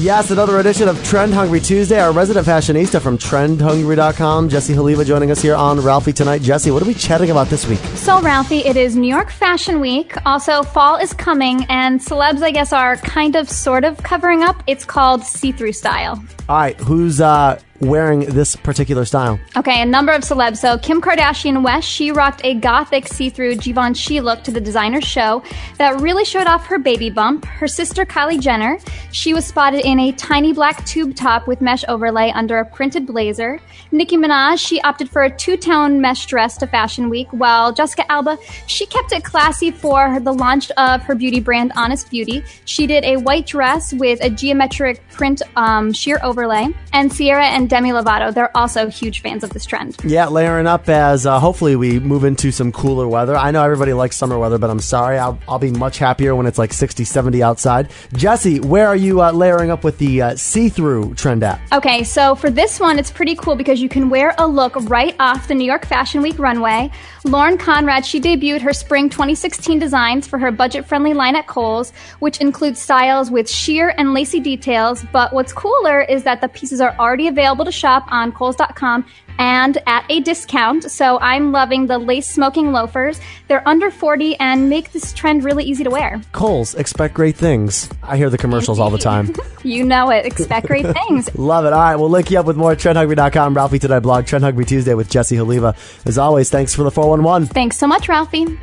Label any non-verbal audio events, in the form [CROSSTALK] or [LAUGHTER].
Yes, another edition of Trend Hungry Tuesday. Our resident fashionista from trendhungry.com, Jesse Haliva, joining us here on Ralphie Tonight. Jesse, what are we chatting about this week? So, Ralphie, it is New York Fashion Week. Also, fall is coming, and celebs, I guess, are kind of sort of covering up. It's called see through style. All right, who's uh, wearing this particular style? Okay, a number of celebs. So Kim Kardashian West, she rocked a gothic see-through Givenchy look to the designer show that really showed off her baby bump. Her sister Kylie Jenner, she was spotted in a tiny black tube top with mesh overlay under a printed blazer. Nicki Minaj, she opted for a two-tone mesh dress to Fashion Week, while Jessica Alba, she kept it classy for the launch of her beauty brand Honest Beauty. She did a white dress with a geometric print um, sheer overlay. And Ciara and Demi Lovato, they're also huge fans of this trend. Yeah, layering up as uh, hopefully we move into some cooler weather. I know everybody likes summer weather, but I'm sorry. I'll, I'll be much happier when it's like 60, 70 outside. Jesse, where are you uh, layering up with the uh, see through trend app? Okay, so for this one, it's pretty cool because you can wear a look right off the New York Fashion Week runway. Lauren Conrad, she debuted her spring 2016 designs for her budget friendly line at Kohl's, which includes styles with sheer and lacy details. But what's cooler is that the pieces are already available to shop on Kohl's.com and at a discount. So I'm loving the lace smoking loafers. They're under 40 and make this trend really easy to wear. Kohl's, expect great things. I hear the commercials all the time. [LAUGHS] you know it. Expect great [LAUGHS] things. Love it. All right, we'll link you up with more at trendhungry.com. Ralphie Today blog, Trend Hungry Tuesday with Jesse Haliva. As always, thanks for the 411. Thanks so much, Ralphie.